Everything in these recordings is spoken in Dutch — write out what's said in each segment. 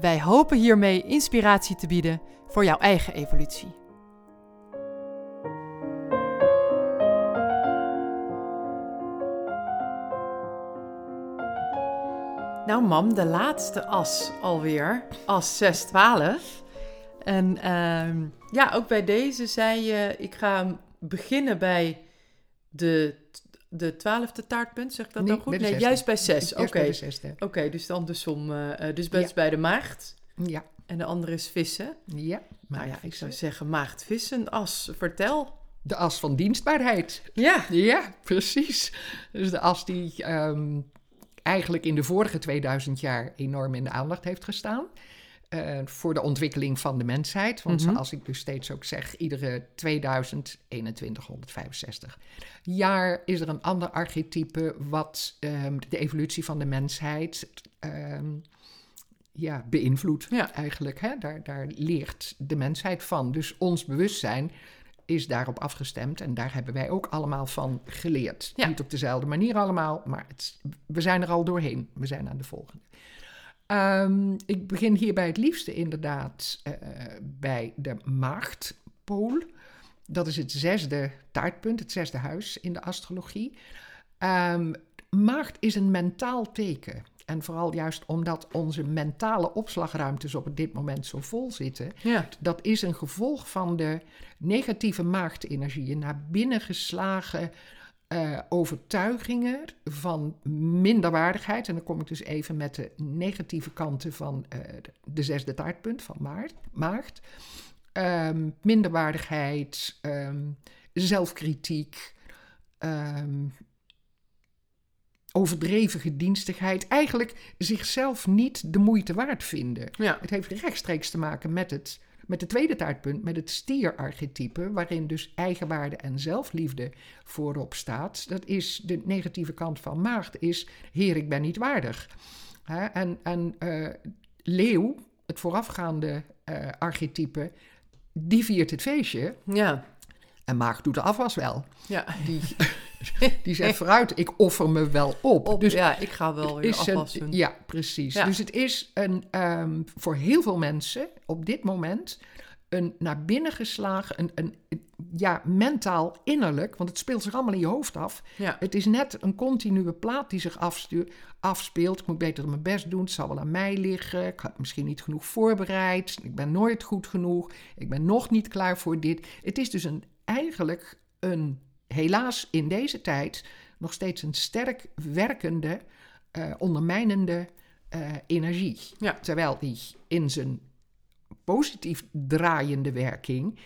Wij hopen hiermee inspiratie te bieden voor jouw eigen evolutie. Nou mam, de laatste as alweer, as 612. En ehm, ja, ook bij deze zei je, ik ga beginnen bij de, de twaalfde taartpunt, zeg ik dat Nee, dan goed? de Nee, zesde. juist bij zes, oké. De. Oké, dus andersom. eh, eh, dus bij, Ja. bij de maagd Ja, en de andere is vissen. ja. nou ja, ik zou zeggen maagd, vissen, as. Vertel. De as van dienstbaarheid. Ja. Ja, precies. Dus de as die ehm, eigenlijk in de vorige 2000 jaar enorm in de aandacht heeft gestaan. Eh, voor de ontwikkeling van de mensheid. Want Mhm. zoals ik dus steeds ook zeg, iedere 2000, 2165 jaar is er een ander archetype wat ehm, de evolutie van de mensheid ehm, ja, beïnvloedt. Ja. Eigenlijk, hè? Daar, daar leert de mensheid van. Dus ons bewustzijn is daarop afgestemd en daar hebben wij ook allemaal van geleerd. Ja. Niet op dezelfde manier allemaal, maar het, we zijn er al doorheen. We zijn aan de volgende. Ehm, ik begin hierbij het liefste inderdaad eh, bij de maagdpool. Dat is het zesde taartpunt, het zesde huis in de astrologie. Ehm, maagd is een mentaal teken. En vooral juist omdat onze mentale opslagruimtes op dit moment zo vol zitten, Ja. dat is een gevolg van de negatieve maagdenergieën naar binnen geslagen eh, overtuigingen van minderwaardigheid. En dan kom ik dus even met de negatieve kanten van eh, de- de zesde taartpunt van maart, maagd. Ehm, minderwaardigheid, ehm, zelfkritiek, ehm, overdreven gedienstigheid. Eigenlijk zichzelf niet de moeite waard vinden. Ja. Het heeft rechtstreeks te maken met het, met het tweede taartpunt, met het stierarchetype, waarin dus eigenwaarde en zelfliefde voorop staat. Dat is de negatieve kant van maagd, is heer, ik ben niet waardig. En en eh, leeuw, het voorafgaande eh, archetype, die viert het feestje Ja. En maagd doet de afwas wel. Ja. Die, die zegt vooruit, ik offer me wel op. Op, dus ja, ik ga wel weer een- afwassen. ja, precies. Ja. Dus het is een, ehm, voor heel veel mensen op dit moment een naar binnen geslagen, een, een- ja, mentaal innerlijk, want het speelt zich allemaal in je hoofd af. Ja. Het is net een continue plaat die zich afstuur, afspeelt. Ik moet beter mijn best doen, het zal wel aan mij liggen. Ik had misschien niet genoeg voorbereid. Ik ben nooit goed genoeg. Ik ben nog niet klaar voor dit. Het is dus een, eigenlijk een, helaas in deze tijd, nog steeds een sterk werkende, eh, ondermijnende eh, energie. Ja. Terwijl die in zijn positief draaiende werking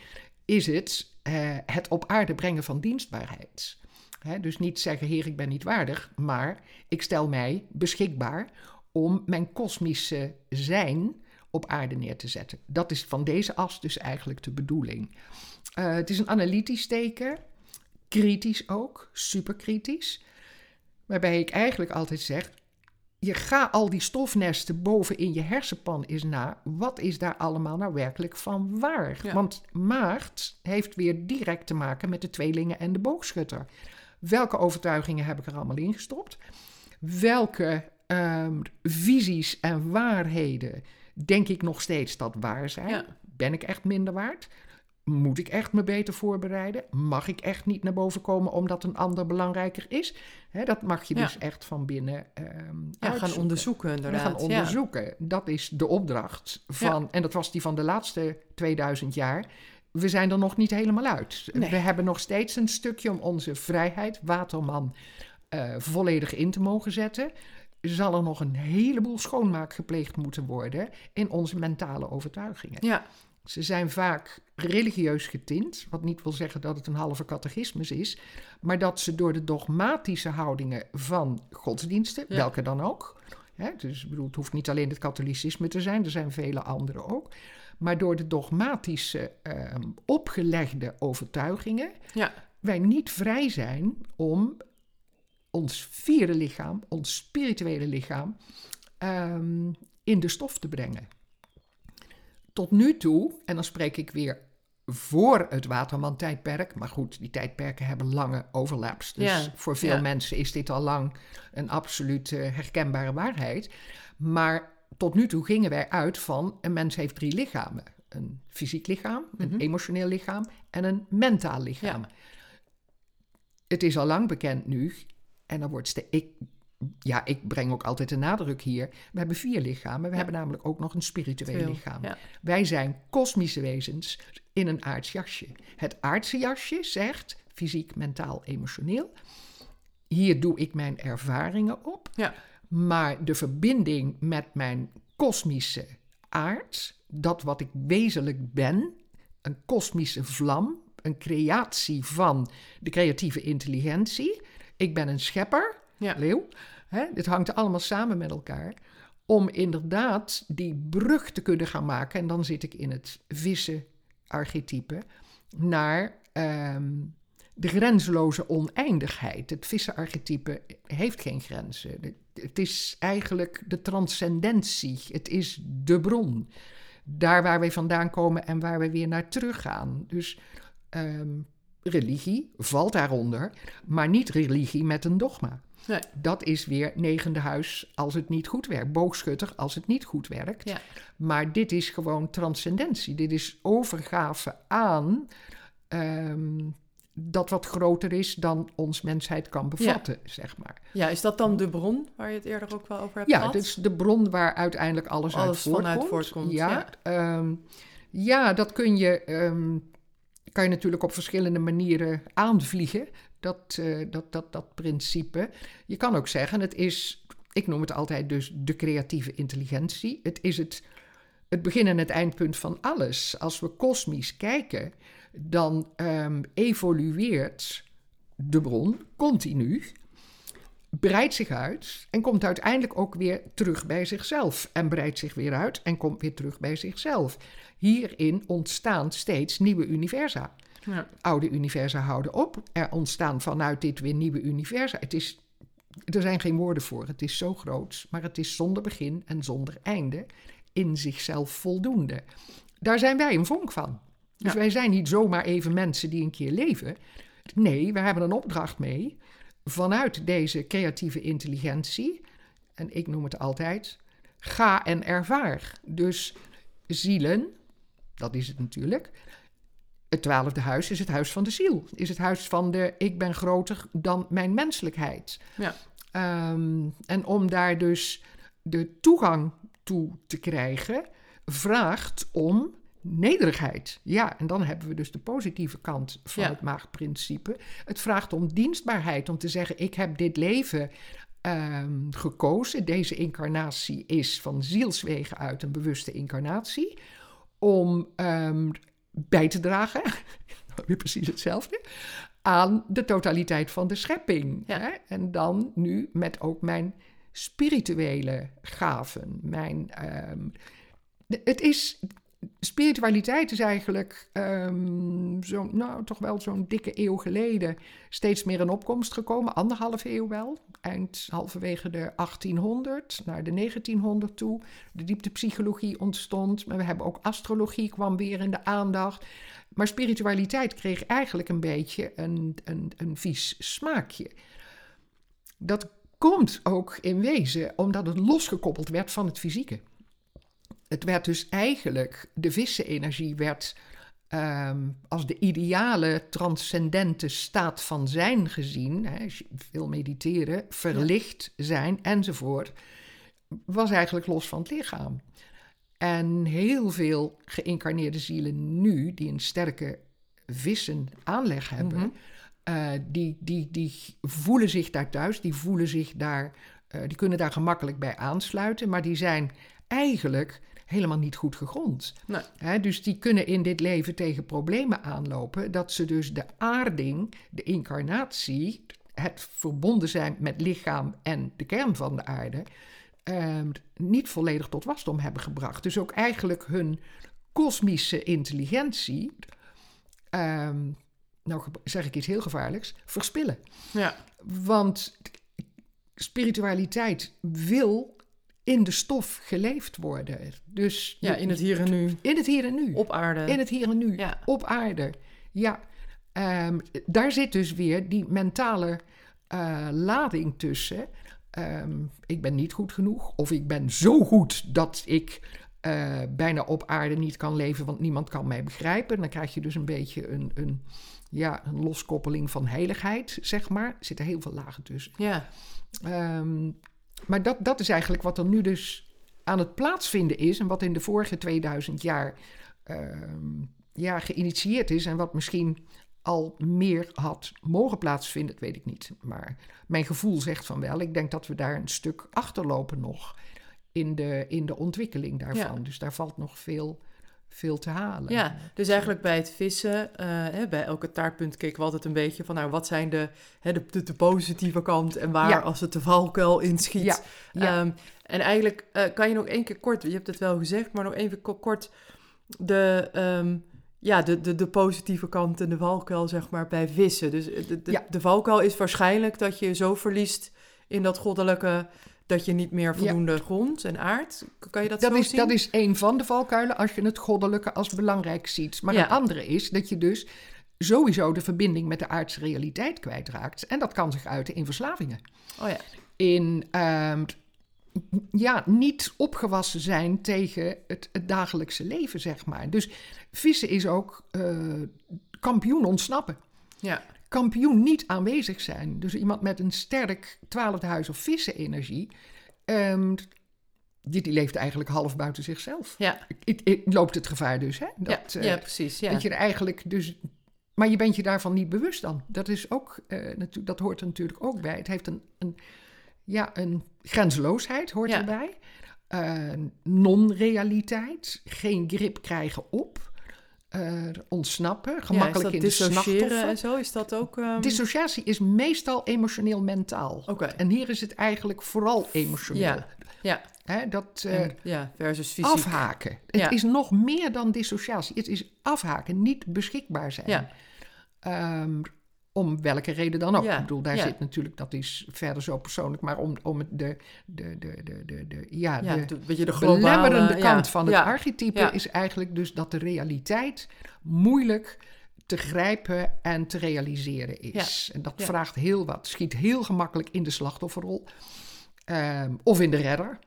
is het eh, het op aarde brengen van dienstbaarheid. Dus niet zeggen, heer, ik ben niet waardig, maar ik stel mij beschikbaar om mijn kosmische zijn op aarde neer te zetten. Dat is van deze as dus eigenlijk de bedoeling. Eh, het is een analytisch teken, kritisch ook, superkritisch. Waarbij ik eigenlijk altijd zeg, je ga al die stofnesten boven in je hersenpan eens na. Wat is daar allemaal nou werkelijk van waar? Ja. Want maagd heeft weer direct te maken met de tweelingen en de boogschutter. Welke overtuigingen heb ik er allemaal ingestopt? Welke ehm, visies en waarheden denk ik nog steeds dat waar zijn? Ja. Ben ik echt minder waard? Moet ik echt me beter voorbereiden? Mag ik echt niet naar boven komen omdat een ander belangrijker is? Dat mag je Ja. dus echt van binnen Ja, gaan onderzoeken inderdaad. gaan onderzoeken. Dat is de opdracht van, en dat was die van de laatste 2000 jaar. We zijn er nog niet helemaal uit. Nee. We hebben nog steeds een stukje om onze vrijheid, Waterman, eh, volledig in te mogen zetten. Zal er nog een heleboel schoonmaak gepleegd moeten worden in onze mentale overtuigingen. Ja. Ze zijn vaak religieus getint, wat niet wil zeggen dat het een halve catechismus is, maar dat ze door de dogmatische houdingen van godsdiensten, Ja. welke dan ook, Hè? Dus ik bedoel, het hoeft niet alleen het katholicisme te zijn, er zijn vele andere ook. Maar door de dogmatische, ehm, opgelegde overtuigingen, Ja. wij niet vrij zijn om ons vierde lichaam, ons spirituele lichaam, ehm, in de stof te brengen. Tot nu toe, en dan spreek ik weer voor het Waterman-tijdperk, maar goed, die tijdperken hebben lange overlaps. Dus Ja, voor veel ja. mensen is dit al lang een absoluut eh, herkenbare waarheid. Maar tot nu toe gingen wij uit van een mens heeft drie lichamen. Een fysiek lichaam, een Mhm. emotioneel lichaam en een mentaal lichaam. Ja. Het is al lang bekend nu, en dan wordt ste- ik, ja, ik breng ook altijd de nadruk hier. We hebben vier lichamen, we Ja. hebben namelijk ook nog een spiritueel lichaam. ja. Wij zijn kosmische wezens in een aards jasje. Het aardse jasje zegt fysiek, mentaal, emotioneel. Hier doe ik mijn ervaringen op. Ja. Maar de verbinding met mijn kosmische aard, dat wat ik wezenlijk ben, een kosmische vlam, een creatie van de creatieve intelligentie. Ik ben een schepper, Ja. leeuw. Hè? Dit hangt allemaal samen met elkaar. Om inderdaad die brug te kunnen gaan maken. En dan zit ik in het vissen-archetype. Naar ehm, de grenzeloze oneindigheid. Het vissen-archetype heeft geen grenzen. Het- is eigenlijk de transcendentie. Het is de bron. Daar waar wij vandaan komen en waar we weer naar teruggaan. Dus ehm, religie valt daaronder, maar niet religie met een dogma. Nee. Dat is weer negende huis als het niet goed werkt. Boogschutter als het niet goed werkt. Ja. Maar dit is gewoon transcendentie. Dit is overgave aan ehm, dat wat groter is dan ons mensheid kan bevatten, zeg maar. ja, is dat dan de bron waar je het eerder ook wel over hebt Ja, gehad? dit is de bron waar uiteindelijk alles, uit Alles voortkomt. vanuit voortkomt, Ja, ja. ehm, ja dat kun je, ehm, kan je natuurlijk op verschillende manieren aanvliegen. Dat, eh, dat, dat, dat principe. Je kan ook zeggen, het is, ik noem het altijd dus de creatieve intelligentie. Het is het, het begin en het eindpunt van alles. Als we kosmisch kijken, dan ehm, evolueert de bron continu breidt zich uit en komt uiteindelijk ook weer terug bij zichzelf. En breidt zich weer uit en komt weer terug bij zichzelf. Hierin ontstaan steeds nieuwe universa. Ja. Oude universa houden op. Er ontstaan vanuit dit weer nieuwe universa. Het is, er zijn geen woorden voor. Het is zo groot, maar het is zonder begin en zonder einde. In zichzelf voldoende. Daar zijn wij een vonk van. Dus Ja. wij zijn niet zomaar even mensen die een keer leven. Nee, we hebben een opdracht mee vanuit deze creatieve intelligentie, en ik noem het altijd, ga en ervaar. Dus zielen, dat is het natuurlijk. Het twaalfde huis is het huis van de ziel. Is het huis van de ik ben groter dan mijn menselijkheid. Ja. Ehm, en om daar dus de toegang toe te krijgen, vraagt om nederigheid. Ja, en dan hebben we dus de positieve kant van Ja. het maagdprincipe. Het vraagt om dienstbaarheid, om te zeggen: ik heb dit leven ehm, gekozen. Deze incarnatie is van zielswegen uit een bewuste incarnatie. Om ehm, bij te dragen, weer precies hetzelfde, aan de totaliteit van de schepping. Ja. Hè? En dan nu met ook mijn spirituele gaven. Mijn, ehm, het is, spiritualiteit is eigenlijk um, zo, nou, toch wel zo'n dikke eeuw geleden steeds meer in opkomst gekomen. Anderhalve eeuw wel. Eind halverwege de 1800 naar de 1900 toe. De dieptepsychologie ontstond. Maar we hebben ook astrologie kwam weer in de aandacht. Maar spiritualiteit kreeg eigenlijk een beetje een, een, een vies smaakje. Dat komt ook in wezen omdat het losgekoppeld werd van het fysieke. Het werd dus eigenlijk, de vissenenergie werd ehm, als de ideale transcendente staat van zijn gezien, hè, als je wil mediteren, verlicht zijn enzovoort, was eigenlijk los van het lichaam. En heel veel geïncarneerde zielen nu, die een sterke vissen aanleg hebben, Mhm. eh, die, die, die voelen zich daar thuis, die voelen zich daar, eh, die kunnen daar gemakkelijk bij aansluiten, maar die zijn eigenlijk helemaal niet goed gegrond. Nee. Dus die kunnen in dit leven tegen problemen aanlopen, dat ze dus de aarding, de incarnatie, het verbonden zijn met lichaam en de kern van de aarde, ehm, niet volledig tot wasdom hebben gebracht. Dus ook eigenlijk hun kosmische intelligentie, ehm, nou zeg ik iets heel gevaarlijks, verspillen. Ja. Want spiritualiteit wil in de stof geleefd worden. Dus ja, in het hier en nu. In het hier en nu. Op aarde. In het hier en nu. Ja. Op aarde. Ja. Ehm, daar zit dus weer die mentale eh, lading tussen. Ehm, ik ben niet goed genoeg. Of ik ben zo goed dat ik eh, bijna op aarde niet kan leven, want niemand kan mij begrijpen. Dan krijg je dus een beetje een, een, ja, een loskoppeling van heiligheid, zeg maar. Er zitten heel veel lagen tussen. Ja. Ehm, maar dat, dat is eigenlijk wat er nu dus aan het plaatsvinden is. En wat in de vorige 2000 jaar ehm, ja, geïnitieerd is. En wat misschien al meer had mogen plaatsvinden, dat weet ik niet. Maar mijn gevoel zegt van wel. Ik denk dat we daar een stuk achterlopen nog in de, in de ontwikkeling daarvan. Ja. Dus daar valt nog veel, veel te halen. Ja, dus eigenlijk bij het vissen, eh, hè, bij elke taartpunt keken we altijd een beetje van, nou, wat zijn de, hè, de, de, de positieve kant en waar Ja. als het de valkuil inschiet. Ja, ja. Ehm, en eigenlijk eh, kan je nog één keer kort, je hebt het wel gezegd, maar nog even ko- kort de, ehm, ja, de, de, de positieve kant en de valkuil, zeg maar, bij vissen. Dus eh, de, de, Ja. de valkuil is waarschijnlijk dat je zo verliest in dat goddelijke, dat je niet meer voldoende grond en aard. Kan je dat, Dat zo is, zien? dat is een van de valkuilen als je het goddelijke als belangrijk ziet. Maar Ja. een andere is dat je dus sowieso de verbinding met de aardse realiteit kwijtraakt. En dat kan zich uiten in verslavingen. Oh ja, In ehm, ja, niet opgewassen zijn tegen het, het dagelijkse leven, zeg maar. Dus vissen is ook eh, kampioen ontsnappen. ja, Kampioen niet aanwezig zijn. Dus iemand met een sterk twaalfde huis of vissenenergie... ehm, die, die leeft eigenlijk half buiten zichzelf. ja, loopt het gevaar dus, hè? Dat, ja, eh, ja, precies. Ja. dat je er eigenlijk dus... Maar je bent je daarvan niet bewust dan. Dat, is ook, eh, natu- dat hoort er natuurlijk ook bij. Het heeft een, een, ja, een grenzeloosheid hoort Ja. erbij. Eh, non-realiteit. Geen grip krijgen op. ontsnappen. Gemakkelijk ja, in is de slachtoffer. en zo, is dat ook... ehm, Dissociatie is meestal emotioneel-mentaal. Oké, En hier is het eigenlijk vooral emotioneel. Ja, ja. Hè, dat, eh, En- ja, versus fysiek. afhaken. Het Ja. is nog meer dan dissociatie. Het is afhaken, niet beschikbaar zijn. Ja. Ehm, om welke reden dan ook. Ja, Ik bedoel, daar ja. zit natuurlijk, dat is verder zo persoonlijk, maar om, om de, de, de, de, de, de, ja, Ja, de de, globale... belemmerende kant van het archetype is eigenlijk dus dat de realiteit moeilijk te grijpen en te realiseren is. En dat vraagt heel wat. Schiet heel gemakkelijk in de slachtofferrol. Ehm, of in de redder.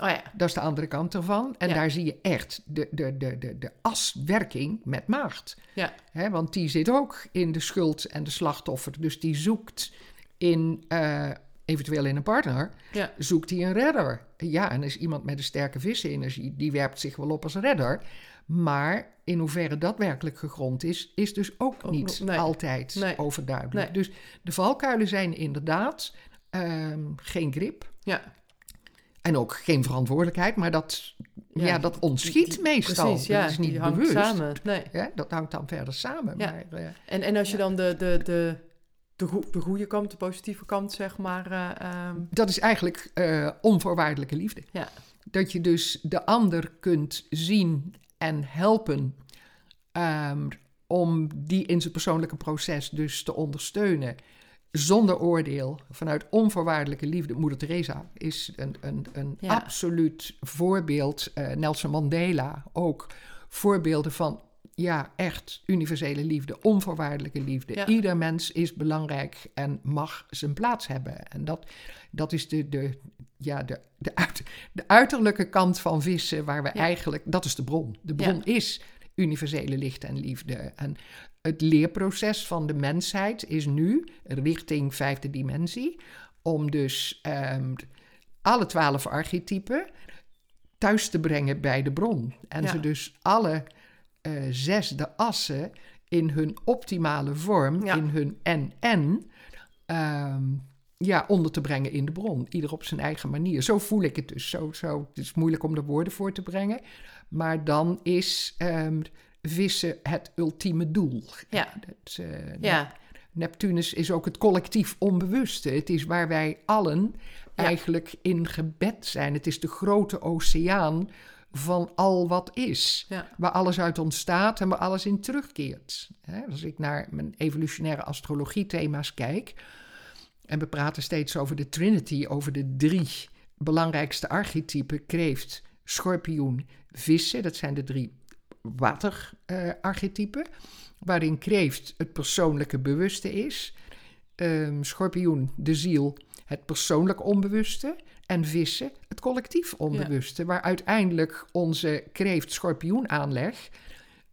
Oh ja, Dat is de andere kant ervan. En Ja. daar zie je echt de, de, de, de, de aswerking met maagd. ja, want die zit ook in de schuld en de slachtoffer. Dus die zoekt in, eh, eventueel in een partner, ja, zoekt hij een redder. Ja, en is iemand met een sterke vissenenergie, die werpt zich wel op als redder. Maar in hoeverre dat werkelijk gegrond is, is dus ook Ook niet nee. altijd Nee. overduidelijk. Nee. Dus de valkuilen zijn inderdaad ehm, geen grip. ja. En ook geen verantwoordelijkheid, maar dat, ja, Ja, dat ontschiet Die- meestal. Precies, ja. dat is niet die hangt bewust. samen. Nee. Ja, dat hangt dan verder samen. Ja. Maar, eh, En, en als je dan de, de, de, de, de goede kant, de positieve kant, zeg maar... eh, ehm, dat is eigenlijk eh, onvoorwaardelijke liefde. Ja. Dat je dus de ander kunt zien en helpen ehm, om die in zijn persoonlijke proces dus te ondersteunen. Zonder oordeel, vanuit onvoorwaardelijke liefde. Moeder Teresa is een, een, een Ja. absoluut voorbeeld. Eh, Nelson Mandela ook. Voorbeelden van, ja, echt universele liefde, onvoorwaardelijke liefde. Ja. Ieder mens is belangrijk en mag zijn plaats hebben. En dat, dat is de, de, ja, de, de, uit, de uiterlijke kant van vissen, waar we Ja. eigenlijk, dat is de bron. De bron Ja. is universele licht en liefde. En het leerproces van de mensheid is nu richting vijfde dimensie, om dus ehm, alle twaalf archetypen thuis te brengen bij de bron. En Ja. ze dus alle eh, zes de assen in hun optimale vorm, Ja. in hun en-en, ehm, ja, onder te brengen in de bron. Ieder op zijn eigen manier. Zo voel ik het dus. Zo, zo, het is moeilijk om er woorden voor te brengen. Maar dan is ehm, vissen het ultieme doel. Ja. Het, eh, ja, Neptunus is ook het collectief onbewuste. Het is waar wij allen eigenlijk in gebed zijn. Het is de grote oceaan van al wat is. Ja. Waar alles uit ontstaat en waar alles in terugkeert. Als ik naar mijn evolutionaire astrologie-thema's kijk. En we praten steeds over de Trinity, over de drie belangrijkste archetypen: kreeft, schorpioen, vissen. Dat zijn de drie waterarchetypen. waarin kreeft het persoonlijke bewuste is. Ehm, schorpioen, de ziel, het persoonlijk onbewuste. En vissen, het collectief onbewuste. Waar uiteindelijk onze kreeft-schorpioen-aanleg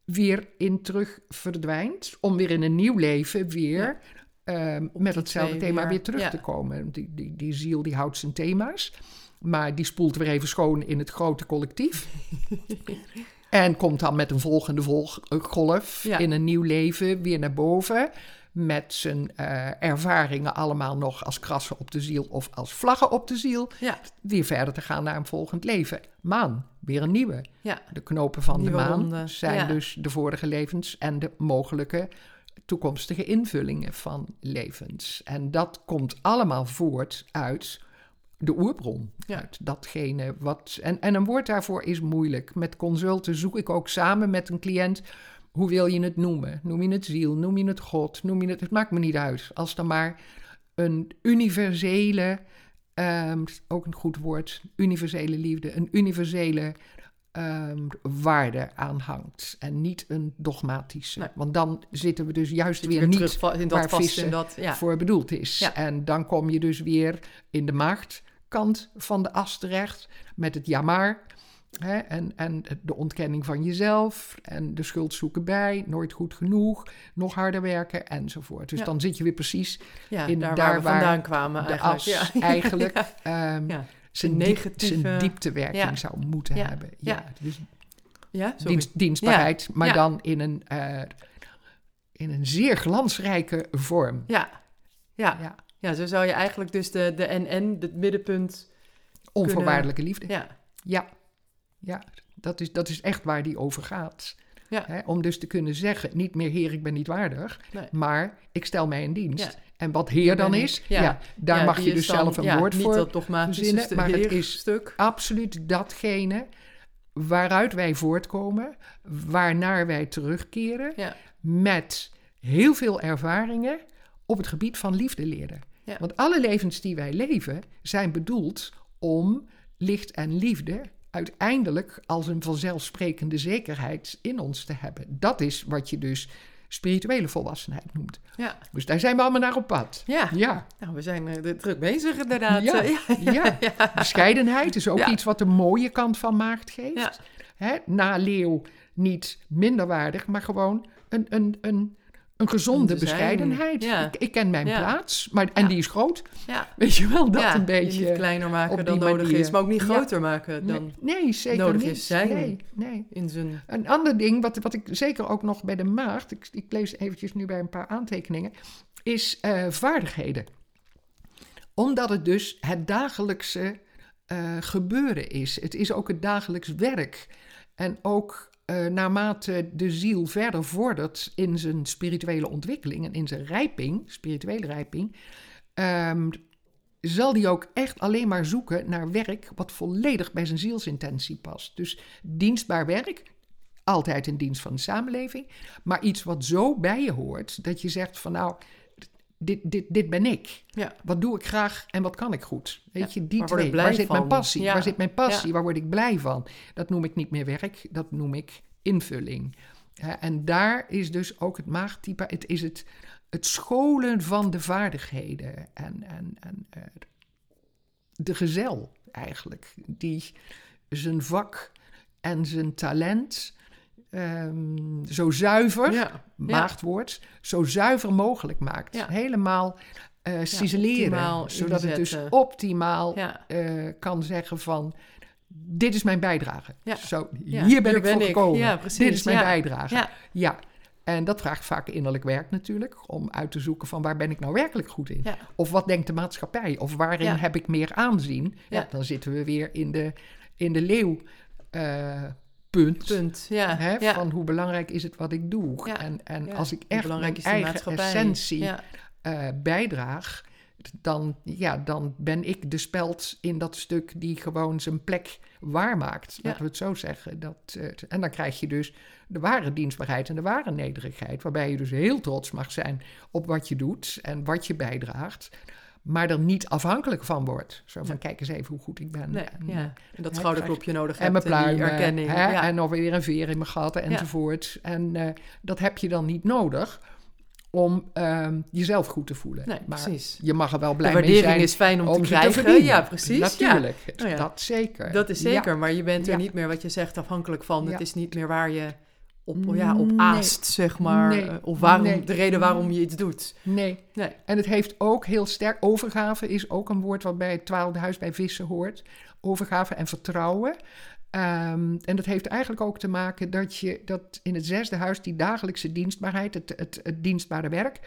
weer in terug verdwijnt. Om weer in een nieuw leven weer ehm, met hetzelfde thema weer, weer terug ja. te komen. Die, die, die ziel die houdt zijn thema's. Maar die spoelt weer even schoon in het grote collectief. en komt dan met een volgende volg- eh, golf Ja. in een nieuw leven weer naar boven. Met zijn eh, ervaringen allemaal nog als krassen op de ziel of als vlaggen op de ziel. Ja, Weer verder te gaan naar een volgend leven. Maan, weer een nieuwe. ja, De knopen van Nieuwe de maan ronde, zijn dus de vorige levens en de mogelijke toekomstige invullingen van levens. En dat komt allemaal voort uit de oerbron. Ja. Uit datgene wat. En, en een woord daarvoor is moeilijk. Met consulten zoek ik ook samen met een cliënt. Hoe wil je het noemen? Noem je het ziel? Noem je het God? Noem je het. Het maakt me niet uit. Als er maar een universele. ehm, ook een goed woord. Universele liefde. Een universele ehm, waarde aanhangt. En niet een dogmatische. Nee. Want dan zitten we dus juist weer weer niet terug in dat waar vast in dat, ja. voor bedoeld is. Ja. En dan kom je dus weer in de machtkant van de as terecht met het ja maar. Hè, en, en de ontkenning van jezelf en de schuld zoeken bij, nooit goed genoeg, nog harder werken enzovoort. Dus Ja. dan zit je weer precies ja, in daar, daar waar we vandaan kwamen de eigenlijk. as ja. eigenlijk ja. Zijn, diep- negatieve- zijn dieptewerking ja. zou moeten Ja. hebben. Ja. Dus Ja, dienst, dienstbaarheid, maar dan in een, eh, in een zeer glansrijke vorm. Ja. Ja. Ja. ja, zo zou je eigenlijk dus de, de NN, het middenpunt... Onvoorwaardelijke liefde. Ja, Ja, ja dat, is, dat is echt waar die over gaat. Ja. Hè, om dus te kunnen zeggen, niet meer heer, ik ben niet waardig, Nee. maar ik stel mij in dienst. Ja. En wat heer dan is, Ja. ja. daar mag je dus dan- zelf een woord niet voor verzinnen, maar het is heerstuk. absoluut datgene waaruit wij voortkomen, waarnaar wij terugkeren, met heel veel ervaringen op het gebied van liefde leren. Want alle levens die wij leven zijn bedoeld om licht en liefde uiteindelijk als een vanzelfsprekende zekerheid in ons te hebben. Dat is wat je dus spirituele volwassenheid noemt. Ja. Dus daar zijn we allemaal naar op pad. Ja. Ja, Nou, we zijn er druk bezig inderdaad. Ja. Eh, ja. Bescheidenheid is ook iets wat de mooie kant van maagd geeft. Hè, na leeuw niet minderwaardig, maar gewoon een, een, een, een gezonde bescheidenheid. Ja. Ik, ik ken mijn Ja. plaats, maar, en Ja. die is groot. ja. Weet je wel, dat een je beetje... Niet kleiner maken dan nodig manier. is, maar ook niet groter maken dan Nee, nee, zeker nodig niet. is zijn. Nee, nee. in zijn... Een ander ding, wat, wat ik zeker ook nog bij de maagd... Ik, ik lees eventjes nu bij een paar aantekeningen... is eh, vaardigheden. Omdat het dus het dagelijkse eh, gebeuren is. Het is ook het dagelijks werk. En ook eh, naarmate de ziel verder vordert in zijn spirituele ontwikkeling... en in zijn rijping, spirituele rijping... ehm, zal die ook echt alleen maar zoeken naar werk wat volledig bij zijn zielsintentie past. Dus dienstbaar werk, altijd in dienst van de samenleving, maar iets wat zo bij je hoort dat je zegt van nou, dit, dit, dit ben ik. Ja. Wat doe ik graag en wat kan ik goed? Weet Ja, je, die waar Waar zit mijn passie? Waar zit mijn passie? Waar word ik blij van? Dat noem ik niet meer werk, dat noem ik invulling. En daar is dus ook het maagtype, het is het, het scholen van de vaardigheden en, en, en eh, de gezel eigenlijk, die zijn vak en zijn talent ehm, zo zuiver, Ja. maagdwoord, zo zuiver mogelijk maakt. Ja. Helemaal eh ciseleren, zodat het dus optimaal eh, kan zeggen van... Dit is mijn bijdrage. Zo, hier ben hier ik ben voor ik. gekomen. Dit is mijn bijdrage. Ja. Ja, en dat vraagt vaak innerlijk werk natuurlijk, om uit te zoeken van waar ben ik nou werkelijk goed in? Ja. Of wat denkt de maatschappij? Of waarin Ja. heb ik meer aanzien? Ja. Dan zitten we weer in de, in de leeuw. eh, punt. Punt, ja. Hè, ja. Van hoe belangrijk is het wat ik doe. Ja, En, en als ik echt mijn eigen essentie eh, bijdraag, dan, ja, dan ben ik de speld in dat stuk die gewoon zijn plek waarmaakt. Laten we het zo zeggen. Dat, eh, en dan krijg je dus de ware dienstbaarheid en de ware nederigheid. Waarbij je dus heel trots mag zijn op wat je doet en wat je bijdraagt. Maar er niet afhankelijk van wordt. Zo van, Ja. kijk eens even hoe goed ik ben. Nee, En, ja. eh, En dat schouderklopje nodig en hebt mijn en die pluimen. erkenning. hè, ja. En nog weer een veer in mijn gat enzovoort. En eh, dat heb je dan niet nodig om ehm, jezelf goed te voelen. Nee, maar precies. je mag er wel blij mee waardering zijn is fijn om, om te krijgen. ja, precies. Ja. Natuurlijk, Oh dat zeker. Dat is zeker, maar je bent er niet meer, wat je zegt, afhankelijk van. Het is niet meer waar je op, ja, op Nee. aast, zeg maar. Nee. eh, Of waarom, Nee. de reden waarom je iets doet. Nee. Nee. En het heeft ook heel sterk... Overgave is ook een woord wat bij het twaalfde huis bij vissen hoort. Overgave en vertrouwen. Ehm, en dat heeft eigenlijk ook te maken dat je dat in het zesde huis... die dagelijkse dienstbaarheid, het, het, het dienstbare werk...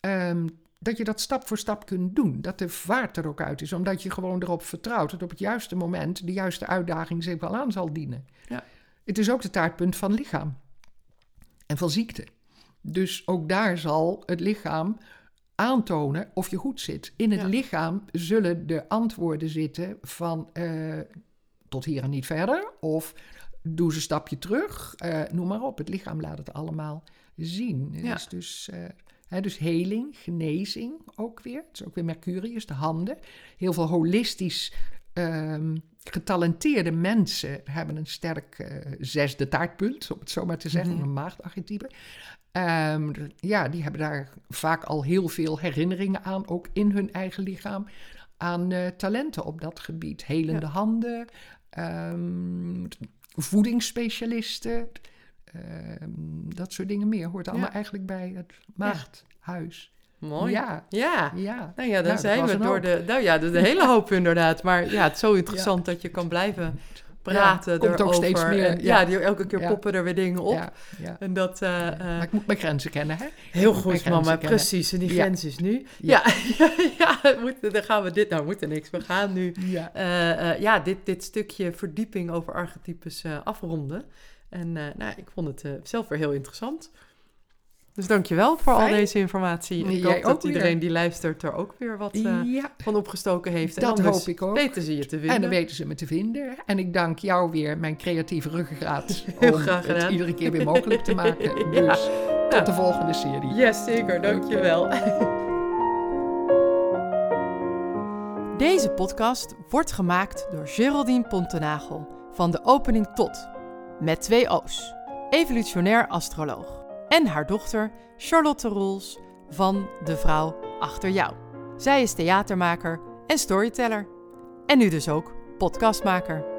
ehm, dat je dat stap voor stap kunt doen. Dat de vaart er ook uit is. Omdat je gewoon erop vertrouwt dat op het juiste moment... de juiste uitdaging zich wel aan zal dienen. Ja. Het is ook het taartpunt van lichaam. En van ziekte. Dus ook daar zal het lichaam aantonen of je goed zit. In het Ja. lichaam zullen de antwoorden zitten van eh, tot hier en niet verder. Of doe eens een stapje terug. eh, noem maar op. Het lichaam laat het allemaal zien. Ja. dus, hè, dus heling, genezing ook weer. Het is ook weer Mercurius, de handen. Heel veel holistisch ehm, getalenteerde mensen hebben een sterk eh, zesde taartpunt, om het zo maar te zeggen, Mhm. een maagdarchetype. Ehm, ja, die hebben daar vaak al heel veel herinneringen aan, ook in hun eigen lichaam, aan eh, talenten op dat gebied. Helende handen, ehm, voedingsspecialisten, dat soort dingen meer. Hoort allemaal Ja. eigenlijk bij het maagdhuis. Mooi. Ja, Ja. ja. Nou ja, dan Nou, zijn we door hoop. de... Nou ja, de, hele hoop inderdaad. Maar ja, het is zo interessant dat je kan blijven praten komt ook erover. steeds meer, En, ja. ja. die, elke keer Ja. poppen er weer dingen op. Ja, ja. En dat... eh, eh, maar ik moet mijn grenzen kennen, hè? Heel goed, mama. kennen. Precies. En die Ja. grens is nu. Ja, Ja. ja, dan gaan we dit... Nou, moeten niks. We gaan nu Ja. eh, ja, dit, dit stukje verdieping over archetypes afronden. En nou, ik vond het zelf weer heel interessant. Dus dankjewel voor al deze informatie. Ik Jij hoop dat weer. iedereen die luistert er ook weer wat eh, ja, van opgestoken heeft. En dat hoop ik ook. weten ze je te vinden. En dan weten ze me te vinden. En ik dank jou weer, mijn creatieve ruggengraat, Heel om graag gedaan. het iedere keer weer mogelijk te maken. Ja. Dus tot de volgende serie. Yes, zeker. Dankjewel. Deze podcast wordt gemaakt door Geraldine Pontenagel van de opening tot, met twee O's, evolutionair astroloog. En haar dochter Charlotte Roels van De Vrouw Achter Jou. Zij is theatermaker en storyteller. En nu dus ook podcastmaker.